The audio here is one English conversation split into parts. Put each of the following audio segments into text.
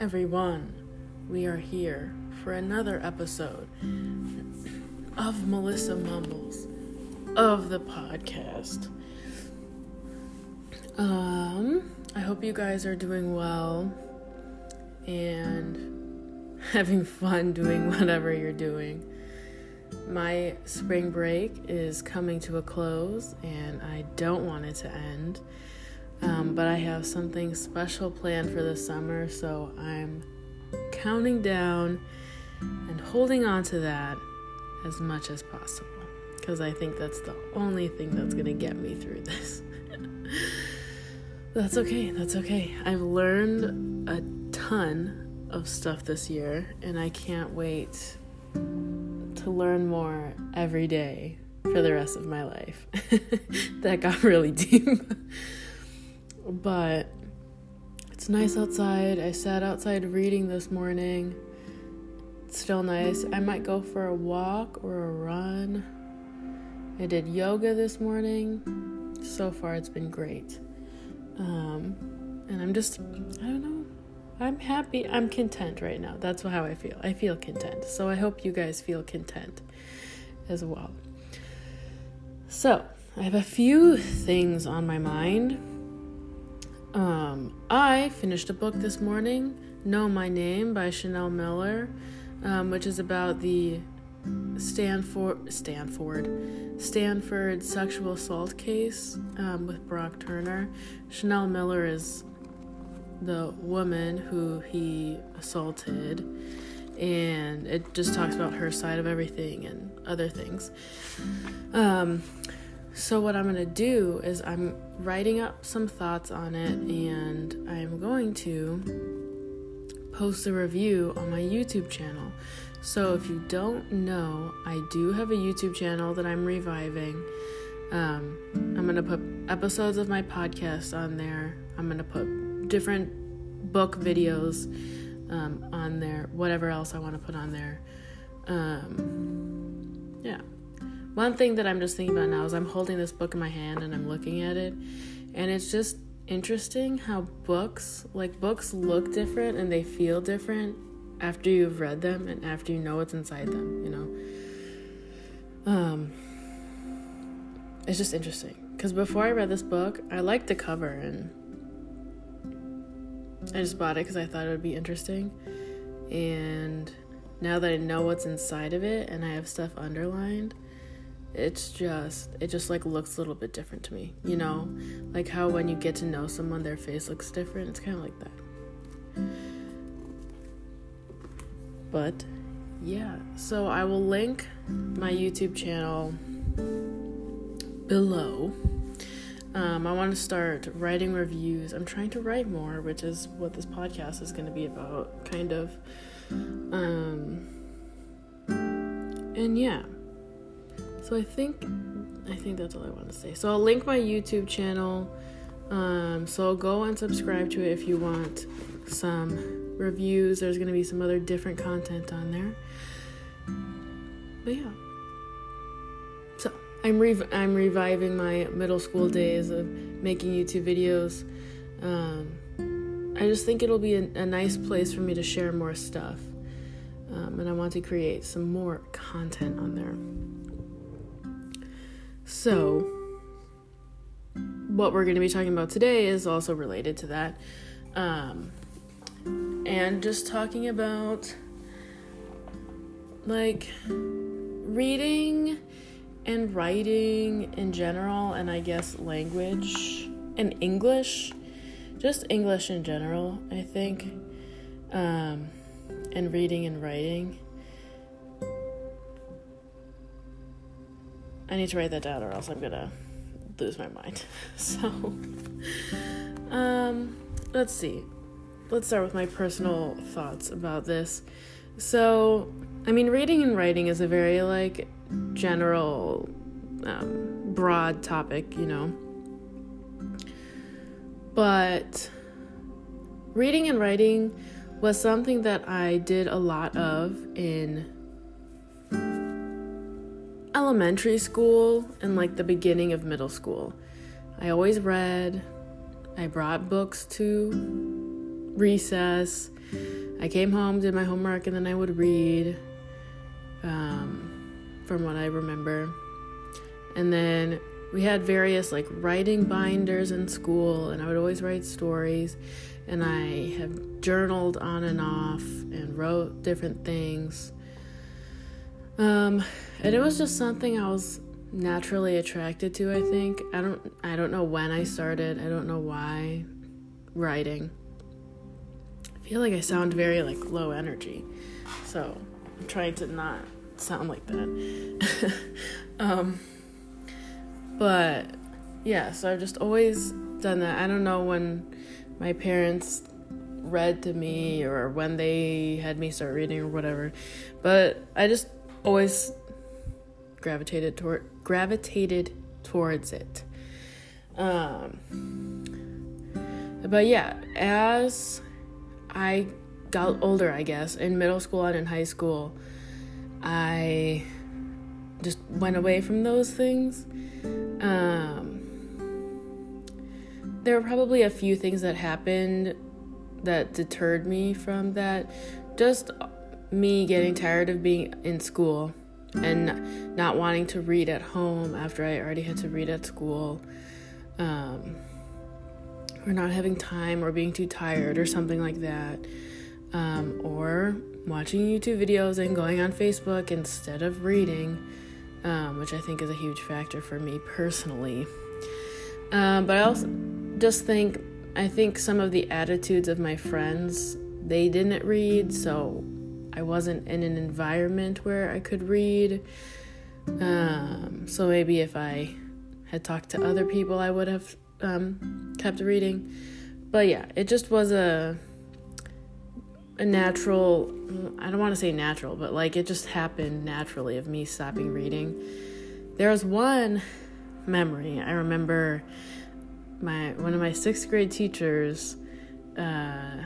everyone. We are here for another episode of Melissa Mumbles of the podcast. Um, I hope you guys are doing well and having fun doing whatever you're doing. My spring break is coming to a close and I don't want it to end. Um, but I have something special planned for the summer, so I'm counting down and holding on to that as much as possible because I think that's the only thing that's going to get me through this. that's okay, that's okay. I've learned a ton of stuff this year, and I can't wait to learn more every day for the rest of my life. that got really deep. But it's nice outside. I sat outside reading this morning. It's still nice. I might go for a walk or a run. I did yoga this morning. So far, it's been great. Um, and I'm just, I don't know. I'm happy. I'm content right now. That's how I feel. I feel content. So I hope you guys feel content as well. So, I have a few things on my mind. Um, I finished a book this morning, Know My Name by Chanel Miller, um, which is about the Stanford Stanford Stanford sexual assault case um, with Brock Turner. Chanel Miller is the woman who he assaulted, and it just talks about her side of everything and other things. Um, so, what I'm going to do is I'm writing up some thoughts on it and I'm going to post a review on my YouTube channel. So, if you don't know, I do have a YouTube channel that I'm reviving. Um, I'm going to put episodes of my podcast on there. I'm going to put different book videos um, on there, whatever else I want to put on there. Um, yeah. One thing that I'm just thinking about now is I'm holding this book in my hand and I'm looking at it, and it's just interesting how books, like books, look different and they feel different after you've read them and after you know what's inside them, you know. Um, it's just interesting because before I read this book, I liked the cover and I just bought it because I thought it would be interesting, and now that I know what's inside of it and I have stuff underlined it's just it just like looks a little bit different to me you know? Like how when you get to know someone their face looks different it's kind of like that. But yeah so i will link my youtube channel below. Um, i want to start writing reviews. I'm trying to write more which is what this podcast is going to be about kind of. Um, and yeah so I think I think that's all I want to say. So I'll link my YouTube channel. Um, so go and subscribe to it if you want some reviews. There's gonna be some other different content on there. But yeah. So I'm rev- I'm reviving my middle school days of making YouTube videos. Um, I just think it'll be a, a, nice place for me to share more stuff. Um, and I want to create some more content on there. So, what we're going to be talking about today is also related to that. Um, and just talking about like reading and writing in general, and I guess language and English, just English in general, I think, um, and reading and writing. I need to write that down or else I'm gonna lose my mind. So, um, let's see. Let's start with my personal thoughts about this. So, I mean, reading and writing is a very like general, um, broad topic, you know. But reading and writing was something that I did a lot of in elementary school and like the beginning of middle school. I always read. I brought books to recess I came home, did my homework, and then I would read um, from what I remember. And then we had various like writing binders in school, and I would always write stories. And I have journaled on and off and wrote different things. Um, and it was just something I was naturally attracted to, I think. I don't I don't know when I started. I don't know why writing. I feel like I sound very like low energy. So, I'm trying to not sound like that. um but yeah, so I've just always done that. I don't know when my parents read to me or when they had me start reading or whatever, but I just always gravitated toward gravitated towards it. Um, but yeah, as I got older, I guess, in middle school and in high school, I just went away from those things. Um, there were probably a few things that happened that deterred me from that. Just me getting tired of being in school and not wanting to read at home after I already had to read at school, um, or not having time, or being too tired, or something like that, um, or watching YouTube videos and going on Facebook instead of reading, um, which I think is a huge factor for me personally. Um, but I also just think I think some of the attitudes of my friends they didn't read, so I wasn't in an environment where I could read. Um, so maybe if I had talked to other people, I would have um, kept reading. But yeah, it just was a a natural. I don't want to say natural, but like it just happened naturally of me stopping reading. There was one memory I remember. My one of my sixth grade teachers. Uh,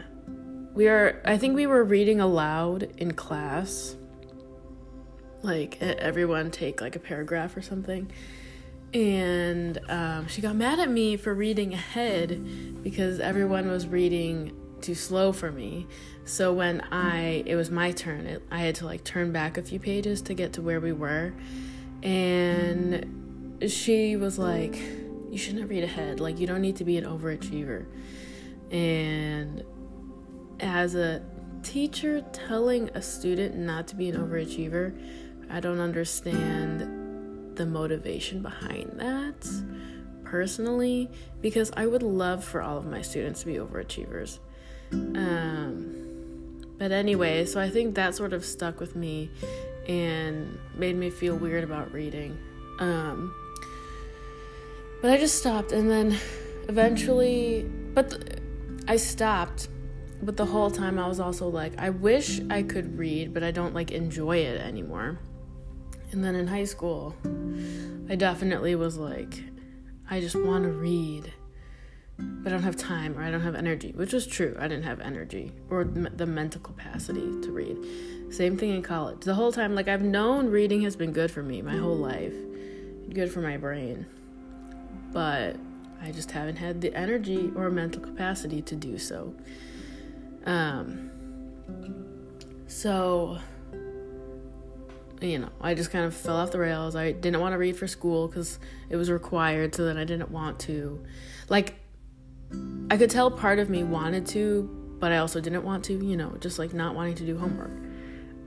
we are i think we were reading aloud in class. Like everyone take like a paragraph or something. And um, she got mad at me for reading ahead because everyone was reading too slow for me. So when i it was my turn. It, i had to like turn back a few pages to get to where we were. And she was like you shouldn't read ahead. Like you don't need to be an overachiever. And as a teacher telling a student not to be an overachiever, I don't understand the motivation behind that personally because I would love for all of my students to be overachievers. Um, but anyway, so I think that sort of stuck with me and made me feel weird about reading. Um, but I just stopped and then eventually, but th- I stopped but the whole time I was also like, I wish I could read, but I don't like enjoy it anymore. And then in high school, I definitely was like, I just want to read, but I don't have time or I don't have energy, which was true. I didn't have energy or the mental capacity to read. Same thing in college. The whole time, like, I've known reading has been good for me my whole life, good for my brain, but I just haven't had the energy or mental capacity to do so. Um, so, you know, I just kind of fell off the rails. I didn't want to read for school because it was required, so then I didn't want to. Like, I could tell part of me wanted to, but I also didn't want to, you know, just like not wanting to do homework.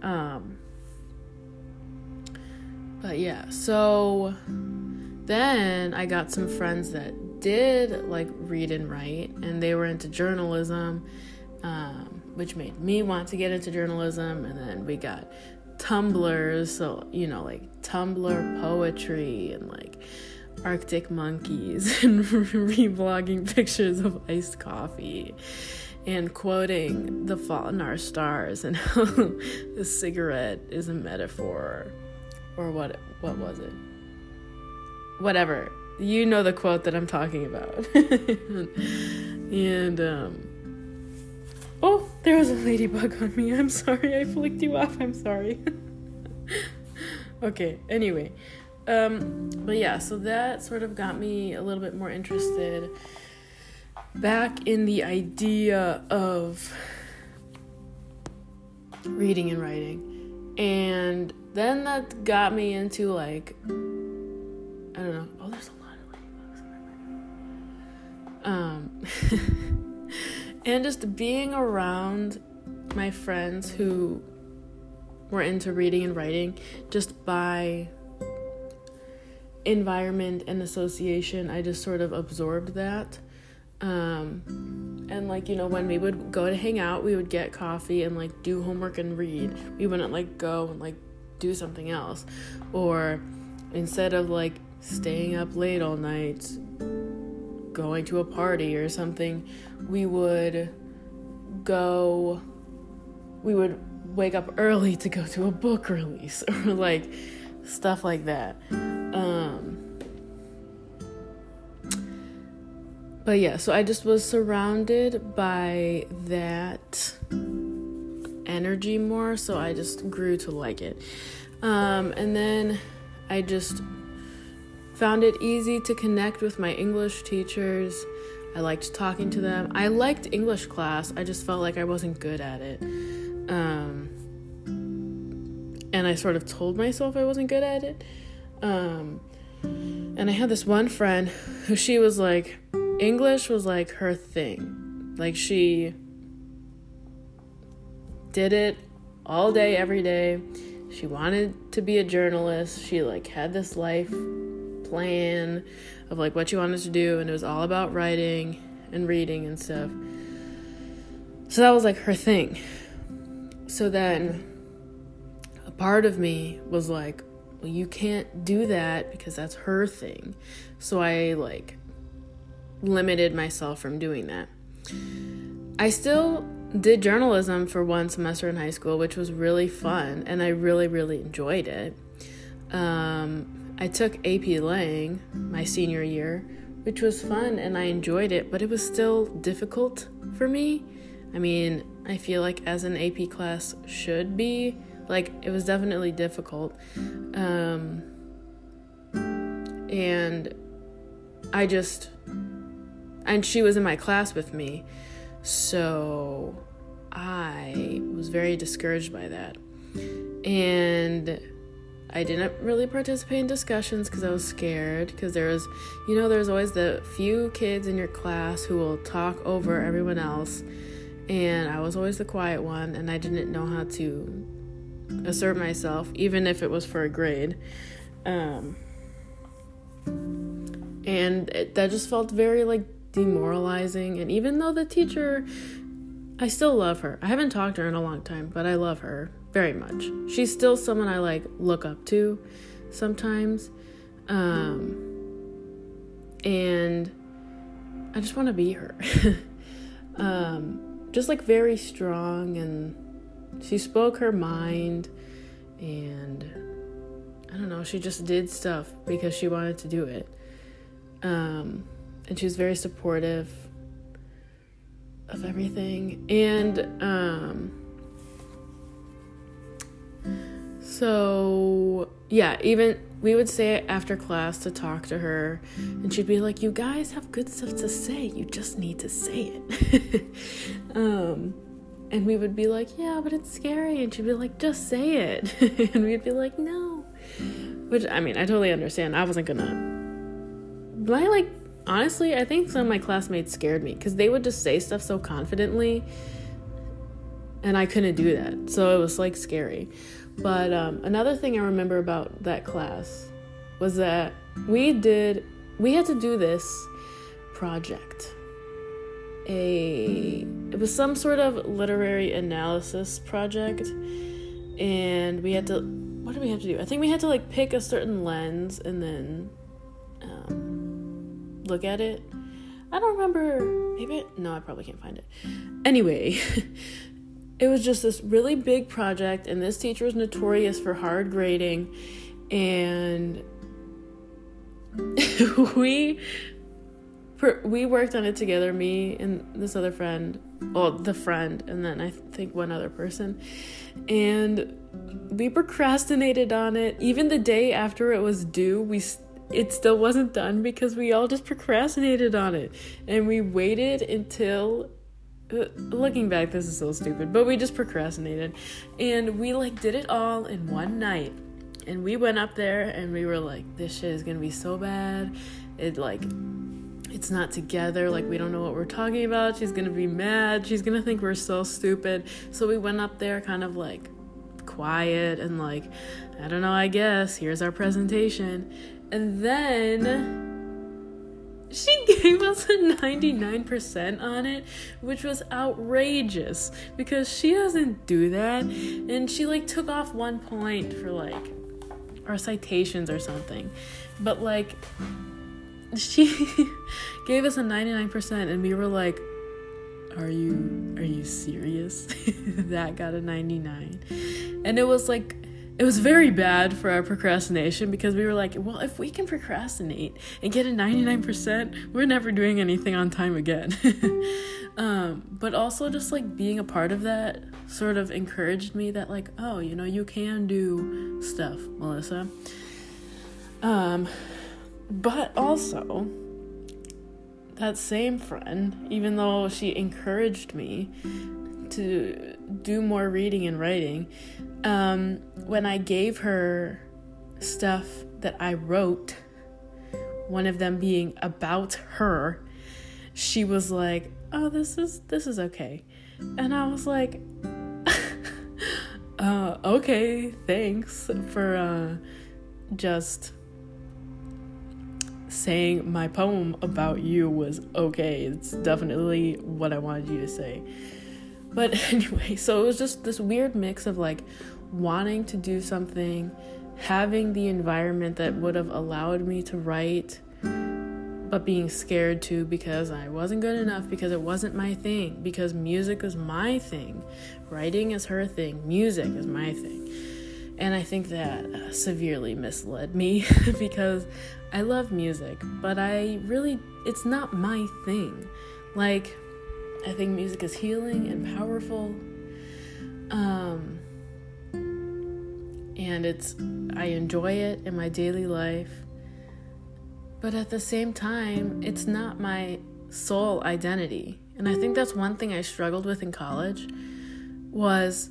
Um, but yeah, so then I got some friends that did like read and write, and they were into journalism um, which made me want to get into journalism. And then we got Tumblrs, so you know, like Tumblr poetry and like Arctic monkeys and reblogging pictures of iced coffee and quoting The Fault in Our Stars and how the cigarette is a metaphor or what what was it? Whatever. You know the quote that I'm talking about. and um Oh, there was a ladybug on me. I'm sorry. I flicked you off. I'm sorry. okay, anyway. Um, but yeah, so that sort of got me a little bit more interested back in the idea of reading and writing. And then that got me into like I don't know. Oh, there's a lot of ladybugs in Um and just being around my friends who were into reading and writing just by environment and association, I just sort of absorbed that. Um, and like, you know, when we would go to hang out, we would get coffee and like do homework and read. We wouldn't like go and like do something else. Or instead of like staying up late all night, going to a party or something, we would go, we would wake up early to go to a book release or like stuff like that. Um, but yeah, so I just was surrounded by that energy more, so I just grew to like it. Um, and then I just found it easy to connect with my English teachers. I liked talking to them. I liked English class, I just felt like I wasn't good at it. Um, and I sort of told myself I wasn't good at it. Um, and I had this one friend who she was like, English was like her thing. Like she did it all day, every day. She wanted to be a journalist. She like had this life plan of like what she wanted to do, and it was all about writing and reading and stuff. So that was like her thing. So then a part of me was like, well, you can't do that because that's her thing. So I like limited myself from doing that. I still did journalism for one semester in high school, which was really fun, and I really, really enjoyed it. Um, I took AP Lang my senior year, which was fun and I enjoyed it, but it was still difficult for me. I mean, I feel like as an AP class should be, like it was definitely difficult. Um, and I just and she was in my class with me. So I was very discouraged by that. And I didn't really participate in discussions because I was scared. Because there was, you know, there's always the few kids in your class who will talk over everyone else. And I was always the quiet one, and I didn't know how to assert myself, even if it was for a grade. Um, and it, that just felt very like demoralizing. And even though the teacher, I still love her. I haven't talked to her in a long time, but I love her very much. She's still someone I like look up to sometimes. Um, and I just want to be her. um, just like very strong and she spoke her mind and I don't know, she just did stuff because she wanted to do it. Um, and she was very supportive of everything. And um, so, yeah, even we would say it after class to talk to her, and she'd be like, You guys have good stuff to say, you just need to say it. um, and we would be like, Yeah, but it's scary. And she'd be like, Just say it. and we'd be like, No. Which, I mean, I totally understand. I wasn't gonna. My, like, honestly, I think some of my classmates scared me because they would just say stuff so confidently, and I couldn't do that. So it was like scary. But um, another thing I remember about that class was that we did, we had to do this project. A, it was some sort of literary analysis project, and we had to, what did we have to do? I think we had to like pick a certain lens and then um, look at it. I don't remember. Maybe no, I probably can't find it. Anyway, it was just this really big project, and this teacher was notorious for hard grading, and we we worked on it together, me and this other friend, well, the friend, and then I think one other person, and we procrastinated on it. Even the day after it was due, we it still wasn't done because we all just procrastinated on it, and we waited until Uh, looking back, this is so stupid, but we just procrastinated. And we like did it all in one night. And we went up there and we were like, this shit is gonna be so bad. It like it's not together, like we don't know what we're talking about. She's gonna be mad. She's gonna think we're so stupid. So we went up there kind of like quiet and like, I don't know, I guess. Here's our presentation. And then she gave us a 99% on it, which was outrageous because she doesn't do that. And she like took off one point for like our citations or something. But like she gave us a 99% and we were like are you are you serious? that got a 99. And it was like it was very bad for our procrastination because we were like, well, if we can procrastinate and get a 99%, we're never doing anything on time again. um, but also, just like being a part of that sort of encouraged me that, like, oh, you know, you can do stuff, Melissa. Um, but also, that same friend, even though she encouraged me to do more reading and writing, um, when I gave her stuff that I wrote, one of them being about her, she was like, "Oh, this is this is okay," and I was like, uh, "Okay, thanks for uh, just." saying my poem about you was okay. It's definitely what I wanted you to say. But anyway, so it was just this weird mix of like wanting to do something, having the environment that would have allowed me to write, but being scared too because I wasn't good enough, because it wasn't my thing, because music is my thing, writing is her thing, music is my thing. And I think that severely misled me because I love music, but I really, it's not my thing. Like, I think music is healing and powerful. Um, and it's I enjoy it in my daily life. But at the same time, it's not my sole identity. And I think that's one thing I struggled with in college was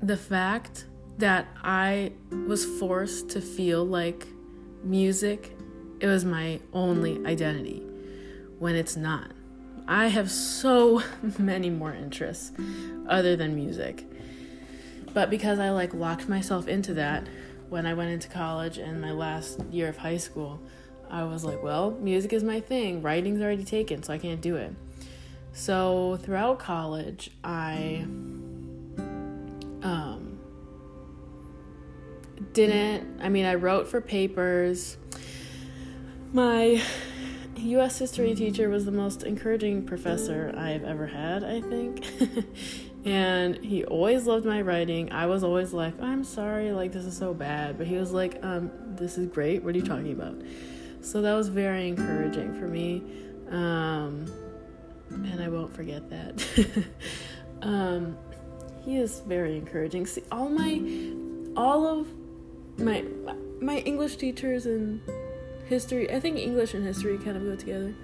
the fact that I was forced to feel like music it was my only identity when it's not. I have so many more interests other than music. But because I like locked myself into that when I went into college and my last year of high school, I was like, well, music is my thing. Writing's already taken, so I can't do it. So throughout college, I um, didn't, I mean, I wrote for papers. My US history teacher was the most encouraging professor I've ever had, I think. and he always loved my writing. I was always like, I'm sorry, like this is so bad. But he was like, um, this is great. What are you talking about? So that was very encouraging for me. Um, and I won't forget that. um, he is very encouraging. See, all my, all of my, my English teachers and history, I think English and history kind of go together.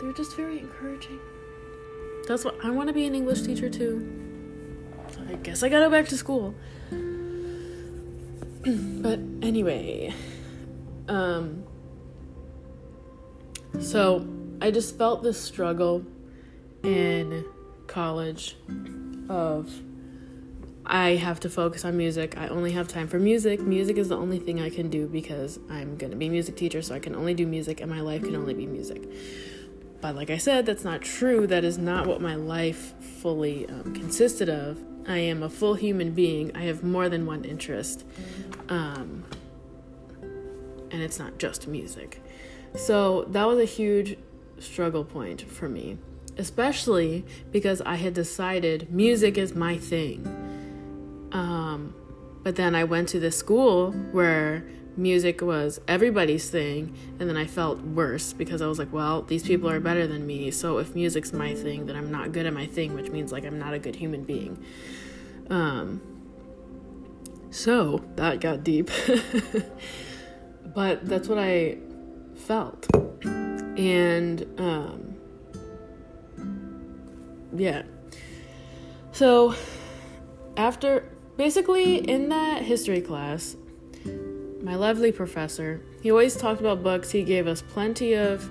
They're just very encouraging. That's what I want to be an English teacher too. I guess I gotta go back to school. but anyway, um, so I just felt this struggle in college of I have to focus on music. I only have time for music. Music is the only thing I can do because I'm going to be a music teacher, so I can only do music and my life can only be music. But like I said, that's not true. That is not what my life fully um, consisted of. I am a full human being. I have more than one interest. Um, and it's not just music. So that was a huge struggle point for me, especially because I had decided music is my thing. Um, but then I went to this school where music was everybody's thing and then i felt worse because i was like well these people are better than me so if music's my thing then i'm not good at my thing which means like i'm not a good human being. Um so that got deep. But that's what i felt. And um yeah. So, after basically in that history class, my lovely professor, he always talked about books. He gave us plenty of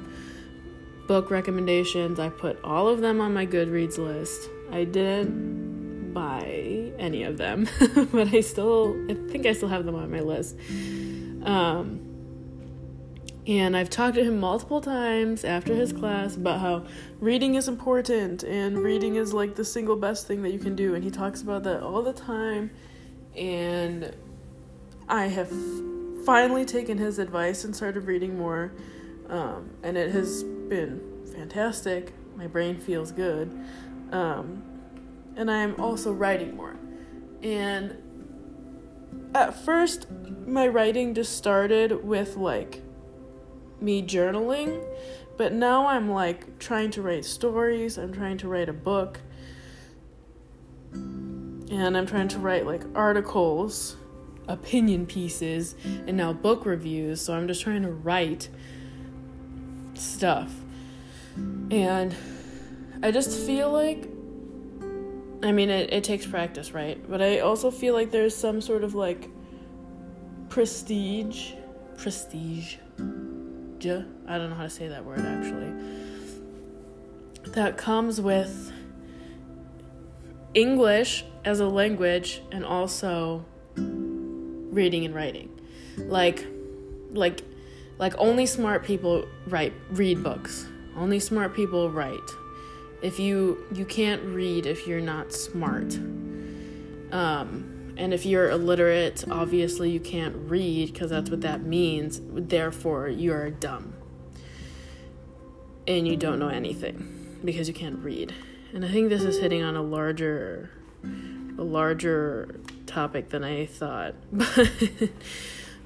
book recommendations. I put all of them on my Goodreads list. I didn't buy any of them, but I still I think I still have them on my list. Um, and I've talked to him multiple times after his class about how reading is important and reading is like the single best thing that you can do. And he talks about that all the time. And I have finally taken his advice and started reading more. Um, and it has been fantastic. My brain feels good. Um, and I'm also writing more. And at first, my writing just started with like me journaling, but now I'm like trying to write stories, I'm trying to write a book, and I'm trying to write like articles, opinion pieces, and now book reviews. So I'm just trying to write stuff. And I just feel like I mean, it, it takes practice, right? But I also feel like there's some sort of like prestige, prestige, I don't know how to say that word actually, that comes with English as a language and also reading and writing. Like, like, like only smart people write, read books. Only smart people write if you you can't read if you're not smart um, and if you're illiterate obviously you can't read because that's what that means. Therefore you're dumb. And you don't know anything because you can't read. And i think this is hitting on a larger a larger topic than i thought.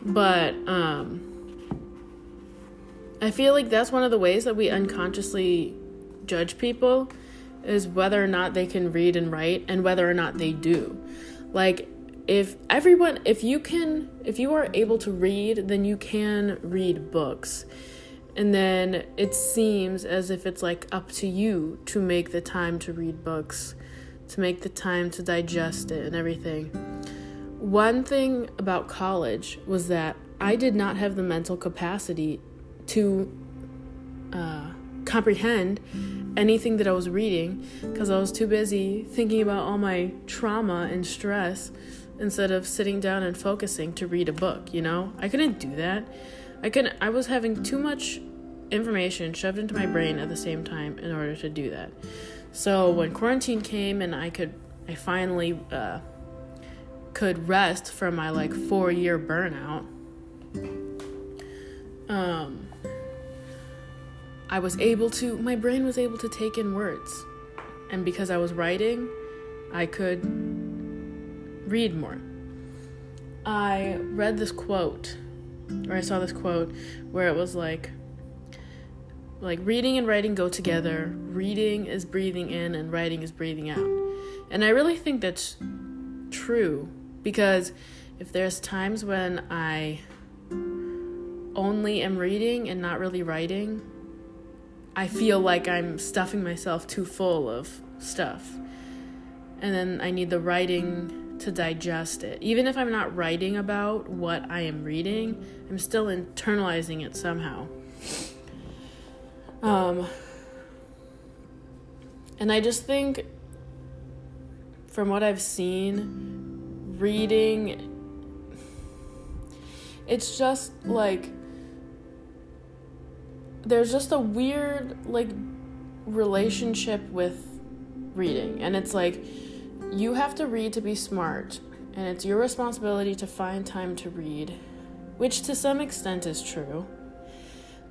But um i feel like that's one of the ways that we unconsciously judge people is whether or not they can read and write and whether or not they do. Like if everyone if you can if you are able to read, then you can read books. And then it seems as if it's like up to you to make the time to read books, to make the time to digest it and everything. One thing about college was that I did not have the mental capacity to uh, comprehend anything that I was reading because I was too busy thinking about all my trauma and stress instead of sitting down and focusing to read a book, you know? I couldn't do that. I couldn't I was having too much information shoved into my brain at the same time in order to do that. So when quarantine came and I could I finally uh, could rest from my like 4 year burnout um I was able to, my brain was able to take in words. And because I was writing, I could read more. I read this quote, or I saw this quote where it was like, like reading and writing go together. Reading is breathing in and writing is breathing out. And I really think that's true because if there's times when I only am reading and not really writing, I feel like I'm stuffing myself too full of stuff. And then I need the writing to digest it. Even if I'm not writing about what I am reading, I'm still internalizing it somehow. Um, and I just think, from what I've seen, reading, it's just like there's just a weird like relationship with reading and it's like you have to read to be smart and it's your responsibility to find time to read which to some extent is true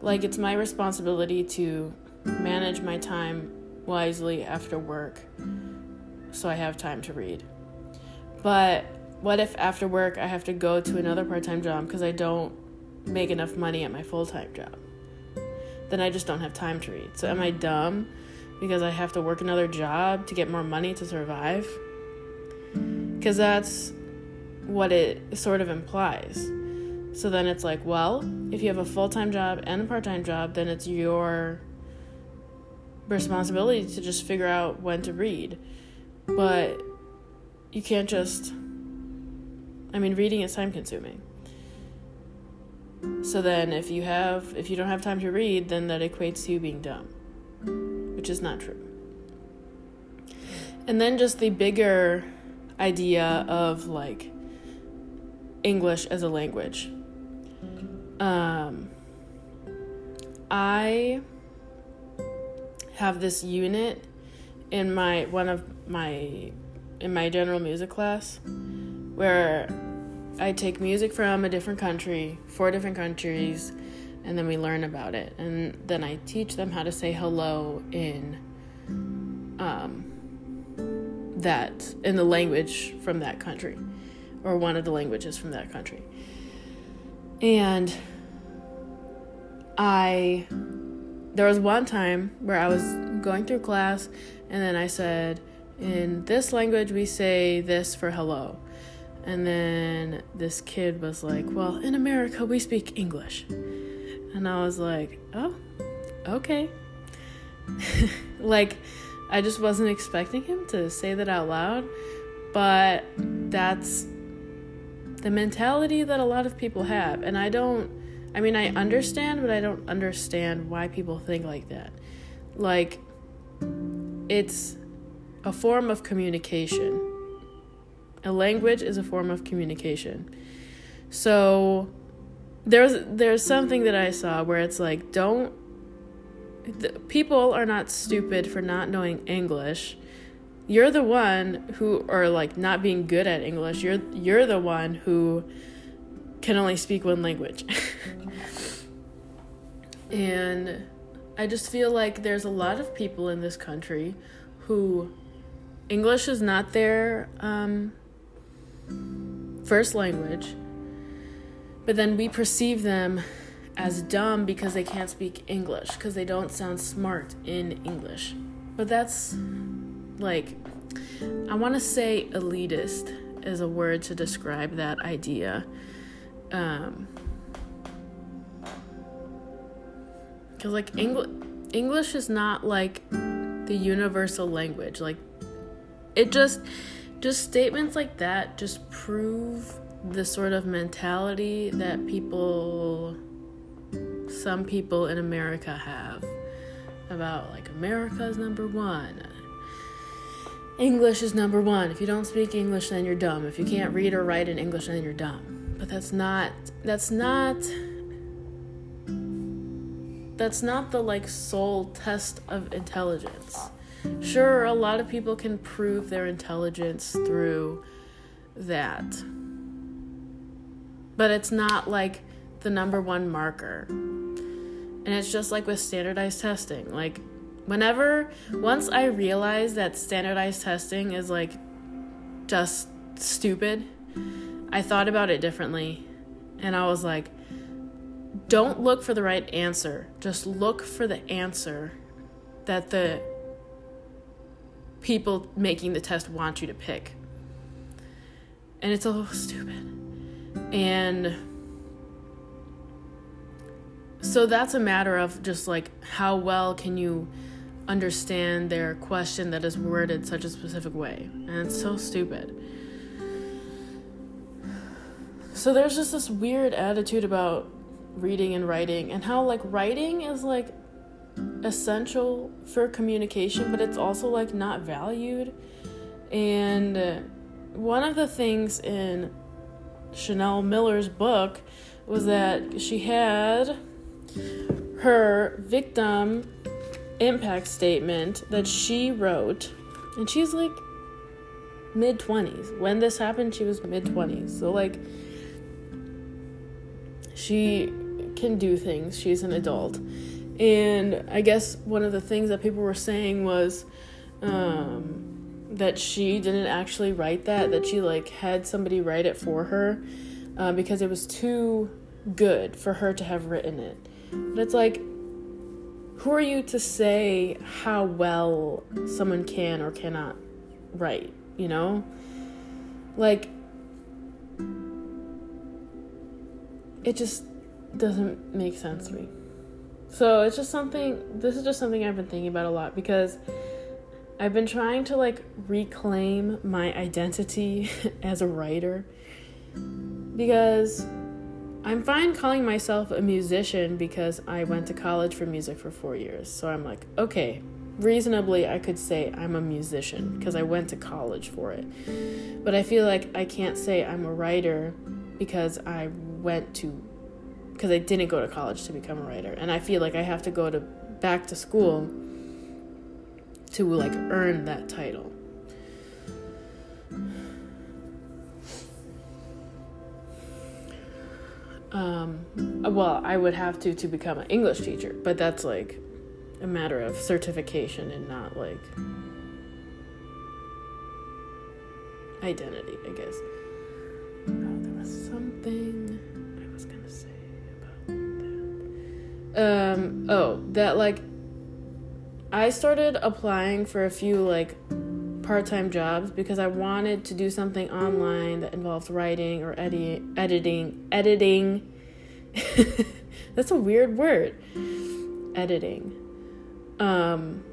like it's my responsibility to manage my time wisely after work so I have time to read but what if after work I have to go to another part-time job because I don't make enough money at my full-time job then I just don't have time to read. So am I dumb because I have to work another job to get more money to survive? Because that's what it sort of implies. So then it's like, well, if you have a full time job and a part time job, then it's your responsibility to just figure out when to read. But you can't just I mean reading is time consuming. So then if you have if you don't have time to read, then that equates to you being dumb, which is not true. And then just the bigger idea of like English as a language. Um I have this unit in my one of my in my general music class where I take music from a different country, four different countries, and then we learn about it. And then I teach them how to say hello in um, that, in the language from that country, or one of the languages from that country. And I, there was one time where I was going through class, and then I said, in this language, we say this for hello. And then this kid was like, Well, in America, we speak English. And I was like, Oh, okay. like, I just wasn't expecting him to say that out loud. But that's the mentality that a lot of people have. And I don't, I mean, I understand, but I don't understand why people think like that. Like, it's a form of communication a language is a form of communication. So there's there's something that I saw where it's like don't the, people are not stupid for not knowing English. You're the one who are like not being good at English. You're you're the one who can only speak one language. and I just feel like there's a lot of people in this country who English is not their um, first language, but then we perceive them as dumb because they can't speak English, because they don't sound smart in English. But that's like, I want to say elitist is a word to describe that idea. Um, because like English English is not like the universal language. Like it just just statements like that just prove the sort of mentality that people some people in America have about like America is number 1. English is number 1. If you don't speak English then you're dumb. If you can't read or write in English then you're dumb. But that's not that's not that's not the like sole test of intelligence. Sure, a lot of people can prove their intelligence through that. But it's not like the number one marker. And it's just like with standardized testing. Like, whenever, once I realized that standardized testing is like just stupid, I thought about it differently. And I was like, don't look for the right answer. Just look for the answer that the people making the test want you to pick. And it's all stupid. And so that's a matter of just like how well can you understand their question that is worded such a specific way. And it's so stupid. So there's just this weird attitude about reading and writing and how like writing is like essential for communication, but it's also like not valued. And one of the things in Chanel Miller's book was that she had her victim impact statement that she wrote, and she's like mid 20s. When this happened, she was mid 20s. So, like, she can do things, she's an adult. And I guess one of the things that people were saying was um, that she didn't actually write that, that she like had somebody write it for her uh, because it was too good for her to have written it. But it's like, who are you to say how well someone can or cannot write, you know? Like, it just doesn't make sense to me. So it's just something, this is just something I've been thinking about a lot because I've been trying to like reclaim my identity as a writer because I'm fine calling myself a musician because I went to college for music for four years. So I'm like, okay, reasonably, I could say I'm a musician because I went to college for it. But I feel like I can't say I'm a writer because I went to, because I didn't go to college to become a writer. And I feel like I have to go to back to school to like earn that title. Um, well, I would have to to become an English teacher, but that's like a matter of certification and not like identity, I guess. Oh, there was something I was gonna say about that. Um, oh, that like I started applying for a few like part-time jobs because I wanted to do something online that involved writing or edi- editing editing. That's a weird word. Editing. Um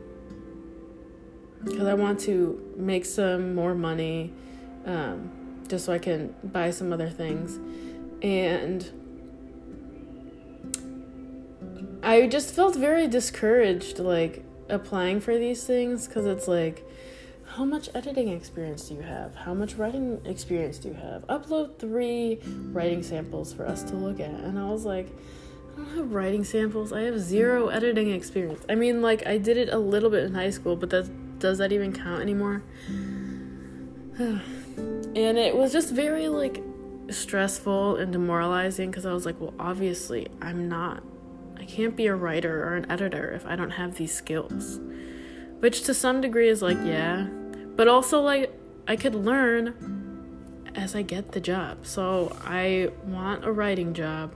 because I want to make some more money um just so I can buy some other things. And I just felt very discouraged like applying for these things because it's like how much editing experience do you have? How much writing experience do you have? Upload three writing samples for us to look at. And I was like, I don't have writing samples. I have zero editing experience. I mean, like, I did it a little bit in high school, but that does that even count anymore? and it was just very, like, stressful and demoralizing because I was like, well, obviously, I'm not. I can't be a writer or an editor if I don't have these skills. Which to some degree is like, yeah, but also like I could learn as I get the job. So I want a writing job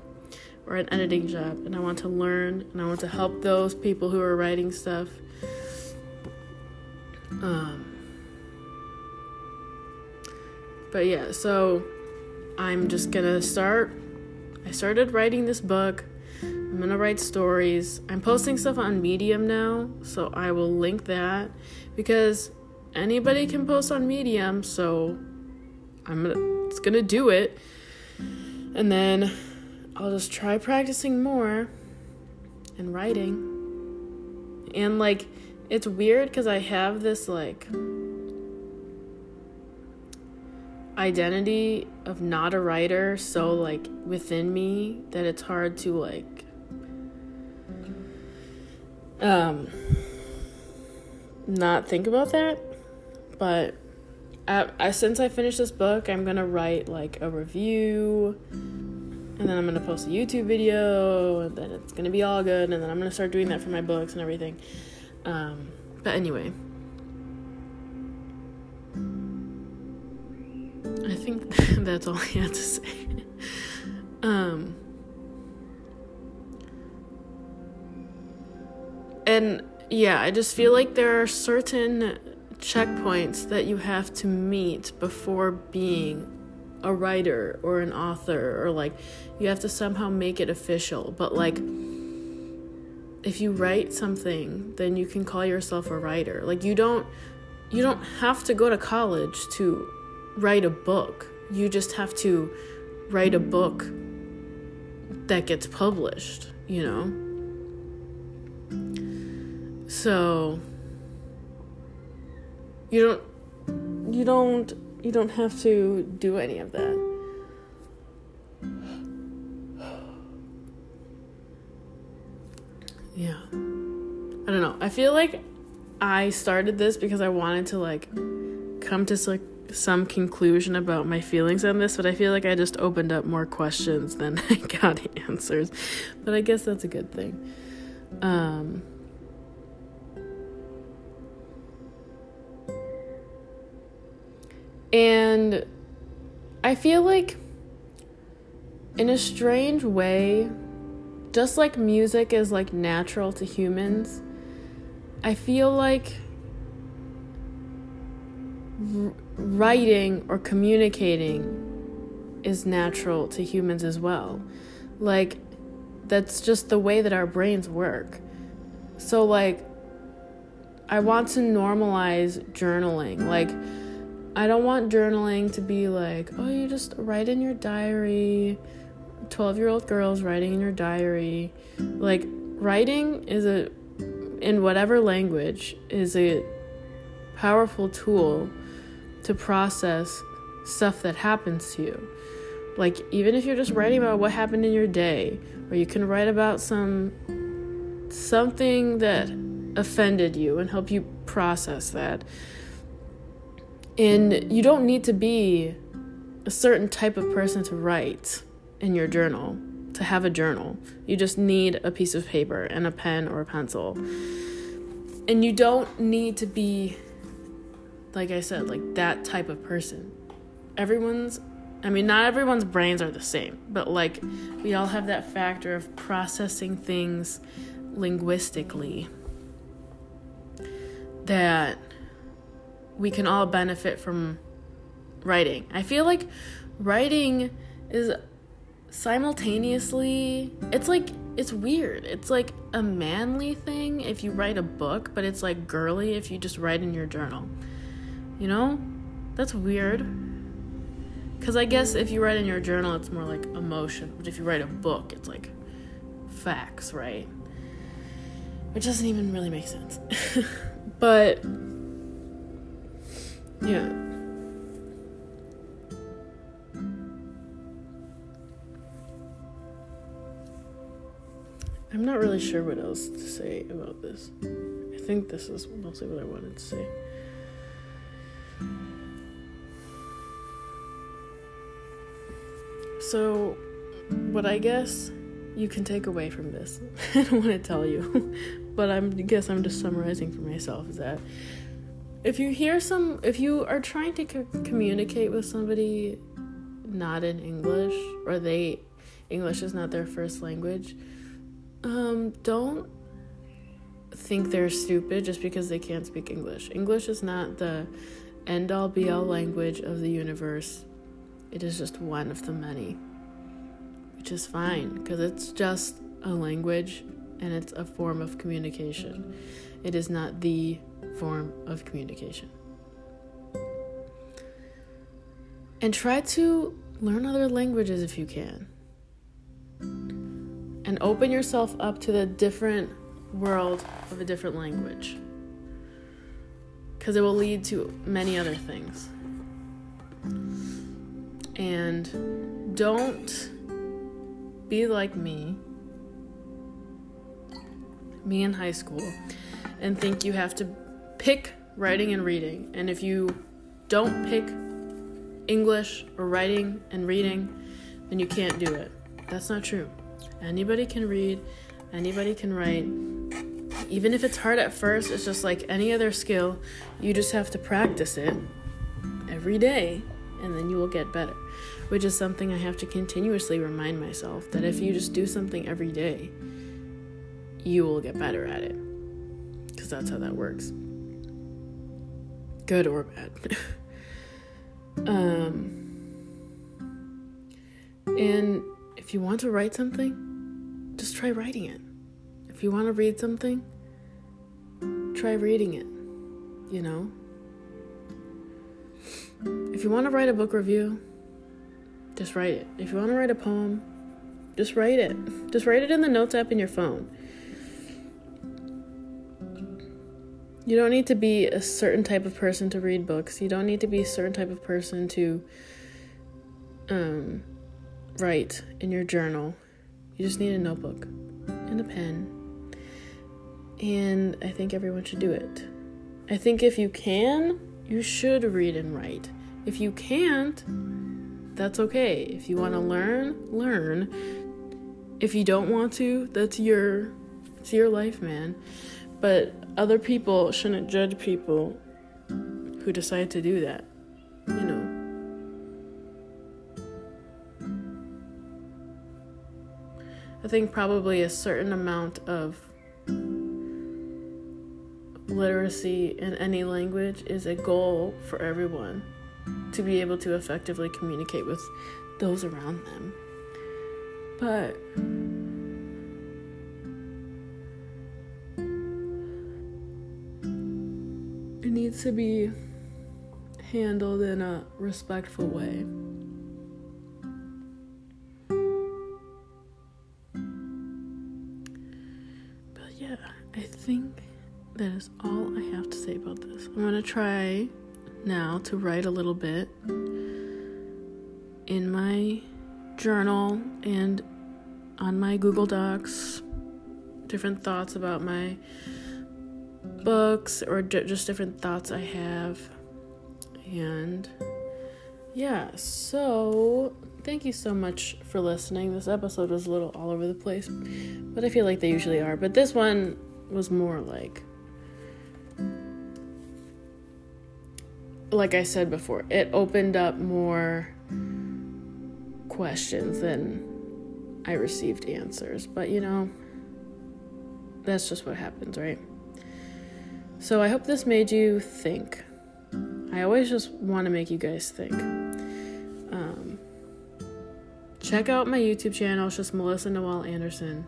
or an editing job and I want to learn and I want to help those people who are writing stuff. Um But yeah, so I'm just going to start I started writing this book. I'm going to write stories. I'm posting stuff on Medium now, so I will link that because anybody can post on Medium, so I'm gonna, it's gonna do it. And then I'll just try practicing more and writing. And like, it's weird because I have this like identity of not a writer so like within me that it's hard to like um not think about that but I, since I finished this book, I'm gonna write like a review, and then I'm gonna post a YouTube video, and then it's gonna be all good, and then I'm gonna start doing that for my books and everything. Um, but anyway, I think that's all I had to say. um, and yeah, I just feel like there are certain checkpoints that you have to meet before being a writer or an author or like you have to somehow make it official. But like if you write something then you can call yourself a writer. Like you don't you don't have to go to college to write a book. You just have to write a book that gets published you know? So you don't you don't you don't have to do any of that. Yeah. I don't know. I feel like I started this because I wanted to like come to like some conclusion about my feelings on this, but I feel like I just opened up more questions than I got answers. But I guess that's a good thing. Um And I feel like, in a strange way, just like music is like natural to humans, I feel like r- writing or communicating is natural to humans as well. Like, that's just the way that our brains work. So, like, I want to normalize journaling. Like, I don't want journaling to be like, oh, you just write in your diary. 12 year old girls writing in your diary. Like, writing is a, in whatever language, is a powerful tool to process stuff that happens to you. Like, even if you're just writing about what happened in your day, or you can write about some something that offended you and help you process that. And you don't need to be a certain type of person to write in your journal, to have a journal. You just need a piece of paper and a pen or a pencil. And you don't need to be, like I said, like that type of person. Everyone's I mean, not everyone's brains are the same, but like we all have that factor of processing things linguistically that we can all benefit from writing. I feel like writing is simultaneously, it's like, it's weird. It's like a manly thing if you write a book, but it's like girly if you just write in your journal. You know? That's weird. Because I guess if you write in your journal, it's more like emotion. But if you write a book, it's like facts, right? Which doesn't even really make sense. but yeah. I'm not really sure what else to say about this. I think this is mostly what I wanted to say. So, what I guess you can take away from this, I don't want to tell you, but I guess I'm just summarizing for myself is that if you hear some, if you are trying to co- communicate with somebody not in English or they, English is not their first language, um, don't think they're stupid just because they can't speak English. English is not the end all be all language of the universe it is just one of the many, which is fine because it's just a language and it's a form of communication. It is not the form of communication. And try to learn other languages if you can. And open yourself up to the different world of a different language. Because it will lead to many other things. And don't be like me, me in high school, and think you have to pick writing and reading. And if you don't pick English or writing and reading, then you can't do it. That's not true. Anybody can read, anybody can write. Even if it's hard at first, it's just like any other skill. You just have to practice it every day and then you will get better. Which is something I have to continuously remind myself that if you just do something every day, you will get better at it. Because that's how that works. Good or bad. um, and if you want to write something, just try writing it. If you want to read something, try reading it. You know? If you want to write a book review, just write it. If you want to write a poem, just write it. Just write it in the notes app in your phone. You don't need to be a certain type of person to read books. You don't need to be a certain type of person to um, write in your journal. You just need a notebook and a pen. And I think everyone should do it. I think if you can, you should read and write. If you can't, that's okay. If you want to learn, learn. If you don't want to, that's your it's your life, man. But other people shouldn't judge people who decide to do that. You know. I think probably a certain amount of literacy in any language is a goal for everyone to be able to effectively communicate with those around them. But to be handled in a respectful way. But yeah, I think that is all I have to say about this. I'm going to try now to write a little bit in my journal and on my Google Docs different thoughts about my books or d- just different thoughts I have. And yeah, so thank you so much for listening. This episode was a little all over the place, but I feel like they usually are. But this one was more like like I said before, it opened up more questions than I received answers. But you know, that's just what happens, right? So I hope this made you think. I always just want to make you guys think. Um, check out my YouTube channel. It's just Melissa Noel Anderson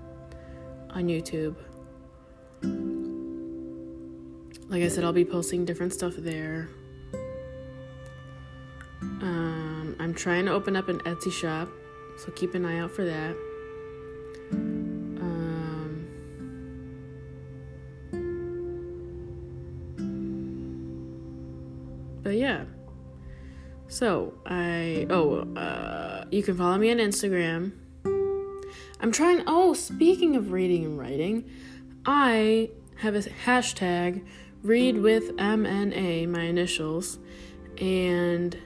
on YouTube. Like I said, I'll be posting different stuff there. Um, I'm trying to open up an Etsy shop, so keep an eye out for that. You can follow me on Instagram. I'm trying. Oh, speaking of reading and writing, I have a hashtag read with MNA, my initials, and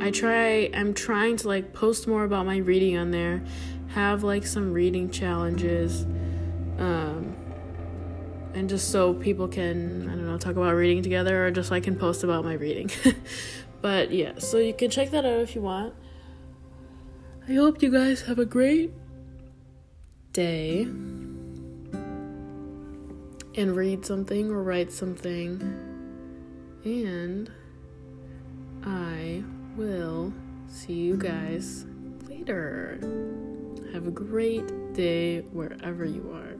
I try I'm trying to like post more about my reading on there, have like some reading challenges. Um and just so people can I don't know talk about reading together or just so I can post about my reading. but yeah, so you can check that out if you want. I hope you guys have a great day and read something or write something. And I will see you guys later. Have a great day wherever you are.